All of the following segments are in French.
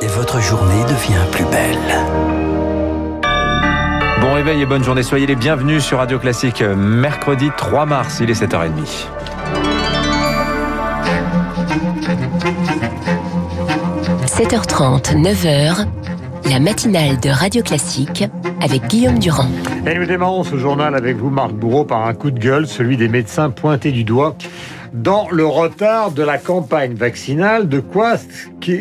et votre journée devient plus belle. Bon réveil et bonne journée. Soyez les bienvenus sur Radio Classique. Mercredi 3 mars, il est 7h30. – 7h30, 9h, la matinale de Radio Classique avec Guillaume Durand. Et nous démarrons ce journal avec vous, Marc Bourreau, par un coup de gueule, celui des médecins pointés du doigt dans le retard de la campagne vaccinale. De quoi,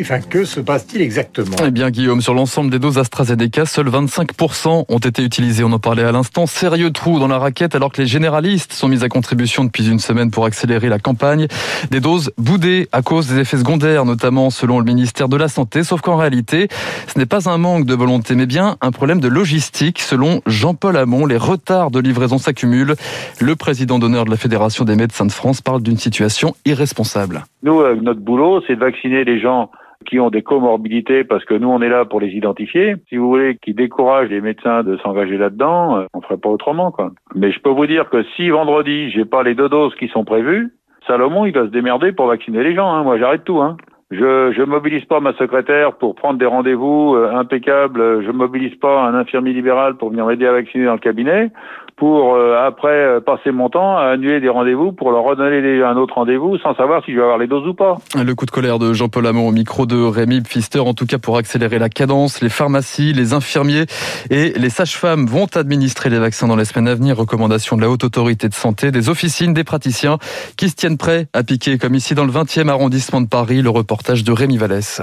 enfin, que se passe-t-il exactement? Eh bien, Guillaume, sur l'ensemble des doses AstraZeneca, seuls 25% ont été utilisés. On en parlait à l'instant. Sérieux trou dans la raquette alors que les généralistes sont mis à contribution depuis une semaine pour accélérer la campagne. Des doses boudées à cause des effets secondaires, notamment selon le ministère de la Santé. Sauf qu'en réalité, ce n'est pas un manque de volonté, mais bien un problème de logistique. Selon Jean-Paul Hamon, les retards de livraison s'accumulent. Le président d'honneur de la Fédération des médecins de France parle d'une situation irresponsable. Nous, euh, notre boulot, c'est de vacciner les gens qui ont des comorbidités parce que nous on est là pour les identifier. Si vous voulez qui découragent les médecins de s'engager là-dedans, euh, on ferait pas autrement quoi. Mais je peux vous dire que si vendredi j'ai pas les deux doses qui sont prévues, Salomon il va se démerder pour vacciner les gens. Hein. Moi j'arrête tout. Hein. Je je mobilise pas ma secrétaire pour prendre des rendez-vous euh, impeccables. Je mobilise pas un infirmier libéral pour venir m'aider à vacciner dans le cabinet pour euh, après euh, passer mon temps à annuler des rendez-vous pour leur redonner un autre rendez-vous sans savoir si je vais avoir les doses ou pas. Le coup de colère de Jean-Paul Hamon au micro de Rémi Pfister, en tout cas pour accélérer la cadence, les pharmacies, les infirmiers et les sages-femmes vont administrer les vaccins dans les semaines à venir. Recommandation de la Haute Autorité de Santé, des officines, des praticiens qui se tiennent prêts à piquer, comme ici dans le 20e arrondissement de Paris, le reportage de Rémi Vallès.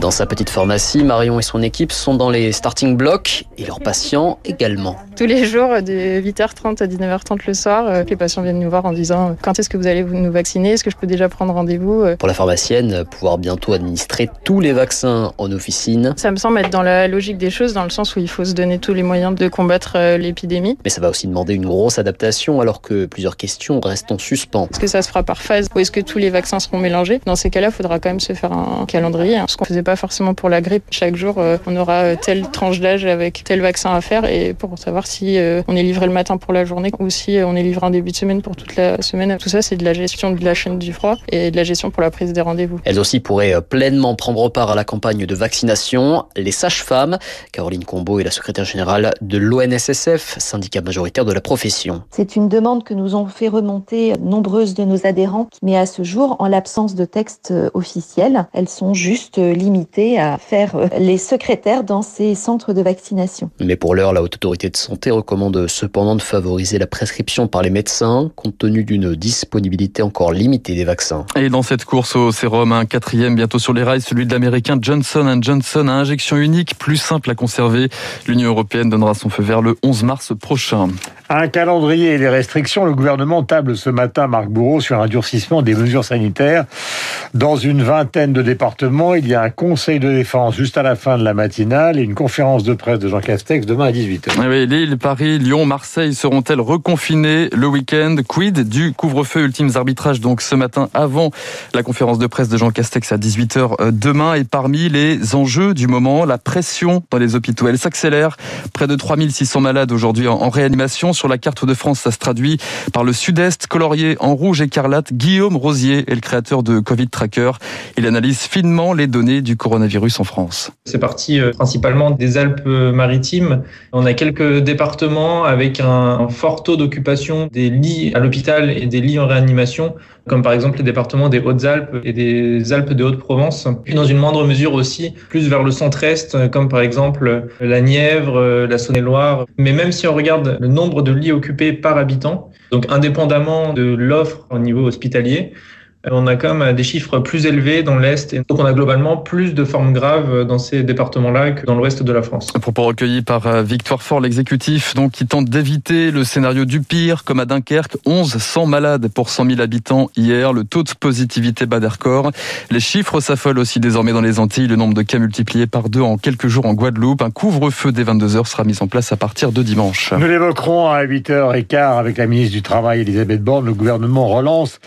Dans sa petite pharmacie, Marion et son équipe sont dans les starting blocks et leurs patients également. Tous les jours, de 8h30 à 19h30 le soir, euh, les patients viennent nous voir en disant euh, quand est-ce que vous allez nous vacciner? Est-ce que je peux déjà prendre rendez-vous? Euh Pour la pharmacienne, pouvoir bientôt administrer tous les vaccins en officine. Ça me semble être dans la logique des choses, dans le sens où il faut se donner tous les moyens de combattre l'épidémie. Mais ça va aussi demander une grosse adaptation alors que plusieurs questions restent en suspens. Est-ce que ça se fera par phase ou est-ce que tous les vaccins seront mélangés? Dans ces cas-là, il faudra quand même se faire un calendrier. Hein. Ce qu'on faisait pas forcément pour la grippe. Chaque jour, on aura telle tranche d'âge avec tel vaccin à faire et pour savoir si on est livré le matin pour la journée ou si on est livré en début de semaine pour toute la semaine. Tout ça, c'est de la gestion de la chaîne du froid et de la gestion pour la prise des rendez-vous. Elles aussi pourraient pleinement prendre part à la campagne de vaccination. Les sages-femmes, Caroline Combeau est la secrétaire générale de l'ONSSF, syndicat majoritaire de la profession. C'est une demande que nous ont fait remonter nombreuses de nos adhérents, mais à ce jour, en l'absence de texte officiel, elles sont juste limitées à faire les secrétaires dans ces centres de vaccination. Mais pour l'heure, la Haute Autorité de Santé recommande cependant de favoriser la prescription par les médecins, compte tenu d'une disponibilité encore limitée des vaccins. Et dans cette course au sérum, un quatrième bientôt sur les rails, celui de l'américain Johnson Johnson à injection unique, plus simple à conserver. L'Union européenne donnera son feu vert le 11 mars prochain. Un calendrier et des restrictions, le gouvernement table ce matin, Marc Bourreau, sur un durcissement des mesures sanitaires. Dans une vingtaine de départements, il y a un conseil de défense juste à la fin de la matinale et une conférence de presse de Jean Castex demain à 18h. Oui, Lille, Paris, Lyon, Marseille seront-elles reconfinées le week-end? Quid du couvre-feu? Ultimes arbitrages donc ce matin avant la conférence de presse de Jean Castex à 18h demain. Et parmi les enjeux du moment, la pression dans les hôpitaux. Elle s'accélère. Près de 3600 malades aujourd'hui en réanimation. Sur la carte de France, ça se traduit par le sud-est colorié en rouge écarlate. Guillaume Rosier est le créateur de Covid Il analyse finement les données du coronavirus en France. C'est parti euh, principalement des Alpes-Maritimes. On a quelques départements avec un fort taux d'occupation des lits à l'hôpital et des lits en réanimation, comme par exemple les départements des Hautes-Alpes et des Alpes de Haute-Provence. Puis dans une moindre mesure aussi, plus vers le centre-est, comme par exemple la Nièvre, la Saône-et-Loire. Mais même si on regarde le nombre de lits occupés par habitant, donc indépendamment de l'offre au niveau hospitalier, on a quand même des chiffres plus élevés dans l'Est. Et donc, on a globalement plus de formes graves dans ces départements-là que dans l'Ouest de la France. Un propos recueilli par euh, Victoire Fort, l'exécutif, donc, qui tente d'éviter le scénario du pire, comme à Dunkerque. 11 100 malades pour 100 000 habitants hier. Le taux de positivité bat des records. Les chiffres s'affolent aussi désormais dans les Antilles. Le nombre de cas multiplié par deux en quelques jours en Guadeloupe. Un couvre-feu dès 22 heures sera mis en place à partir de dimanche. Nous l'évoquerons à 8h15 avec la ministre du Travail, Elisabeth Borne. Le gouvernement relance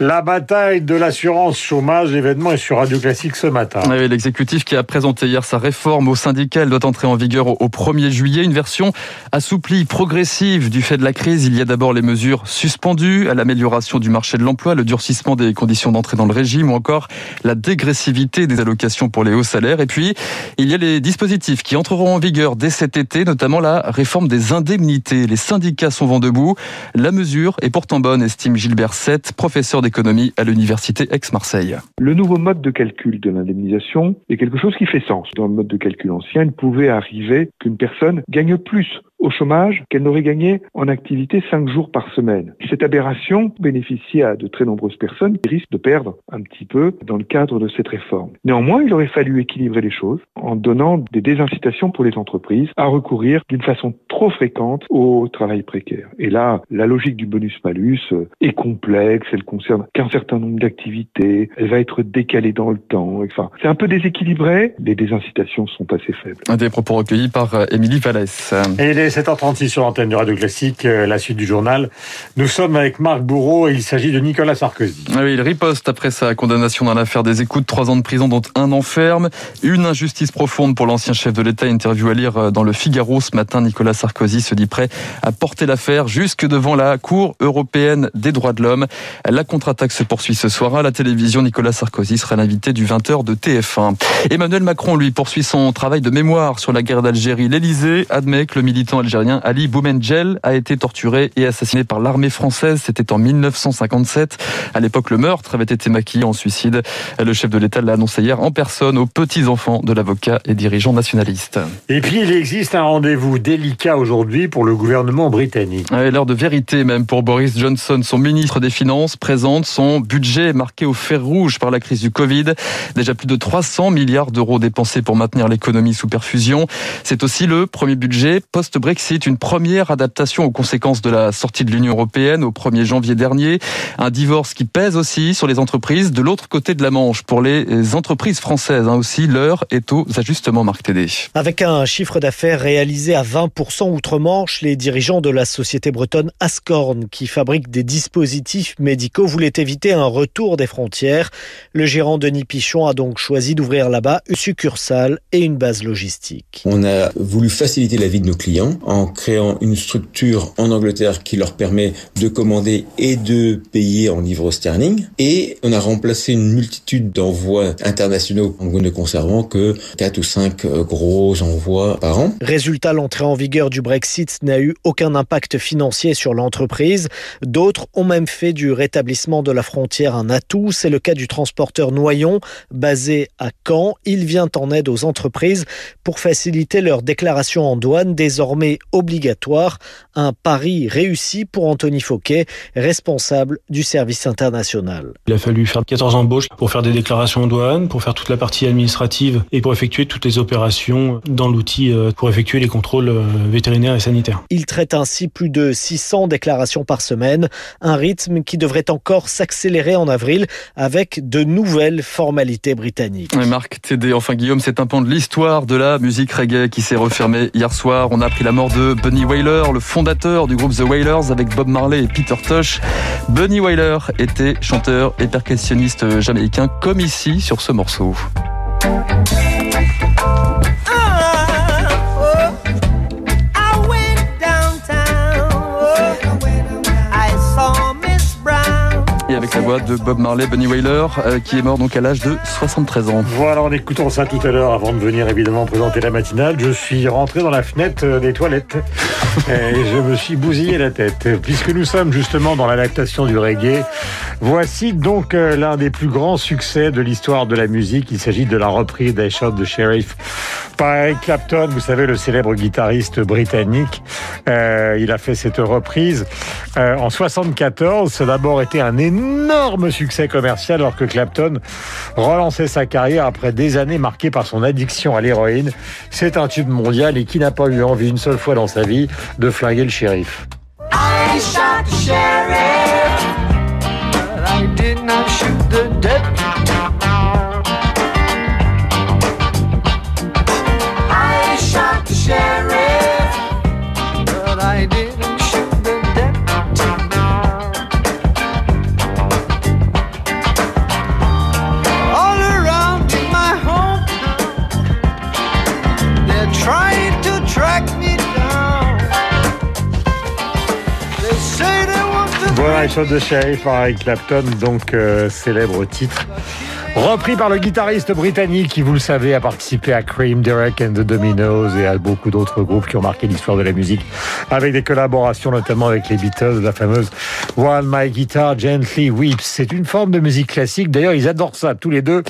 la bataille de l'assurance chômage, l'événement est sur Radio Classique ce matin. L'exécutif qui a présenté hier sa réforme au syndicat, elle doit entrer en vigueur au 1er juillet. Une version assouplie, progressive du fait de la crise. Il y a d'abord les mesures suspendues à l'amélioration du marché de l'emploi, le durcissement des conditions d'entrée dans le régime ou encore la dégressivité des allocations pour les hauts salaires. Et puis, il y a les dispositifs qui entreront en vigueur dès cet été, notamment la réforme des indemnités. Les syndicats sont vent debout. La mesure est pourtant bonne, estime Gilbert Sett, professeur d'économie à l'université Aix-Marseille. Le nouveau mode de calcul de l'indemnisation est quelque chose qui fait sens. Dans le mode de calcul ancien, il pouvait arriver qu'une personne gagne plus au chômage qu'elle n'aurait gagné en activité cinq jours par semaine. Cette aberration bénéficie à de très nombreuses personnes qui risquent de perdre un petit peu dans le cadre de cette réforme. Néanmoins, il aurait fallu équilibrer les choses en donnant des désincitations pour les entreprises à recourir d'une façon trop fréquente au travail précaire. Et là, la logique du bonus-malus est complexe, elle concerne qu'un certain nombre d'activités, elle va être décalée dans le temps. Enfin, c'est un peu déséquilibré, les désincitations sont assez faibles. Un des propos recueillis par euh, Émilie Vallès. Et les 7h36 sur l'antenne du Radio Classique, euh, la suite du journal. Nous sommes avec Marc Bourreau et il s'agit de Nicolas Sarkozy. Ah oui, il riposte après sa condamnation dans l'affaire des écoutes, trois ans de prison dont un an ferme. Une injustice profonde pour l'ancien chef de l'État, interview à lire euh, dans le Figaro ce matin. Nicolas Sarkozy se dit prêt à porter l'affaire jusque devant la Cour européenne des droits de l'homme. La contre-attaque se poursuit ce soir à la télévision. Nicolas Sarkozy sera l'invité du 20h de TF1. Emmanuel Macron, lui, poursuit son travail de mémoire sur la guerre d'Algérie. L'Élysée admet que le militant algérien Ali Boumendjel a été torturé et assassiné par l'armée française. C'était en 1957. À l'époque, le meurtre avait été maquillé en suicide. Le chef de l'État l'a annoncé hier en personne aux petits-enfants de l'avocat et dirigeant nationaliste. Et puis, il existe un rendez-vous délicat aujourd'hui pour le gouvernement britannique. L'heure de vérité même pour Boris Johnson. Son ministre des Finances présente son budget marqué au fer rouge par la crise du Covid. Déjà plus de 300 milliards d'euros dépensés pour maintenir l'économie sous perfusion. C'est aussi le premier budget post Brexit, une première adaptation aux conséquences de la sortie de l'Union européenne au 1er janvier dernier. Un divorce qui pèse aussi sur les entreprises de l'autre côté de la Manche. Pour les entreprises françaises hein, aussi, l'heure est aux ajustements, Marc Tédé. Avec un chiffre d'affaires réalisé à 20% outre-Manche, les dirigeants de la société bretonne Ascorn, qui fabrique des dispositifs médicaux, voulaient éviter un retour des frontières. Le gérant Denis Pichon a donc choisi d'ouvrir là-bas une succursale et une base logistique. On a voulu faciliter la vie de nos clients en créant une structure en Angleterre qui leur permet de commander et de payer en livres sterling. Et on a remplacé une multitude d'envois internationaux en ne conservant que 4 ou 5 euh, gros envois par an. Résultat, l'entrée en vigueur du Brexit n'a eu aucun impact financier sur l'entreprise. D'autres ont même fait du rétablissement de la frontière un atout. C'est le cas du transporteur Noyon, basé à Caen. Il vient en aide aux entreprises pour faciliter leur déclaration en douane désormais obligatoire. Un pari réussi pour Anthony Fauquet, responsable du service international. Il a fallu faire 14 embauches pour faire des déclarations en douane, pour faire toute la partie administrative et pour effectuer toutes les opérations dans l'outil euh, pour effectuer les contrôles euh, vétérinaires et sanitaires. Il traite ainsi plus de 600 déclarations par semaine, un rythme qui devrait encore s'accélérer en avril avec de nouvelles formalités britanniques. Marc Tédé, enfin Guillaume, c'est un pan de l'histoire de la musique reggae qui s'est refermé hier soir. On a appris la mort de Bunny Wailer, le fondateur du groupe The Wailers avec Bob Marley et Peter Tosh. Bunny Wailer était chanteur et percussionniste jamaïcain comme ici sur ce morceau. Avec la voix de Bob Marley, Bunny Wailer, euh, qui est mort donc à l'âge de 73 ans. Voilà, en écoutant ça tout à l'heure, avant de venir évidemment présenter la matinale, je suis rentré dans la fenêtre euh, des toilettes et je me suis bousillé la tête. Puisque nous sommes justement dans l'adaptation du reggae, voici donc euh, l'un des plus grands succès de l'histoire de la musique. Il s'agit de la reprise d'I Shot the Sheriff par Eric Clapton, vous savez, le célèbre guitariste britannique. Euh, il a fait cette reprise euh, en 74. Ça d'abord été un énorme succès commercial alors que Clapton relançait sa carrière après des années marquées par son addiction à l'héroïne. C'est un tube mondial et qui n'a pas eu envie une seule fois dans sa vie de flinguer le shérif. I Shot the Sheriff Eric Clapton, donc euh, célèbre titre. Repris par le guitariste britannique qui, vous le savez, a participé à Cream, Derek and the Dominos et à beaucoup d'autres groupes qui ont marqué l'histoire de la musique avec des collaborations notamment avec les Beatles, la fameuse While My Guitar Gently Weeps. C'est une forme de musique classique. D'ailleurs, ils adorent ça tous les deux.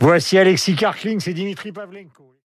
Voici Alexis Karkling, c'est Dimitri Pavlenko.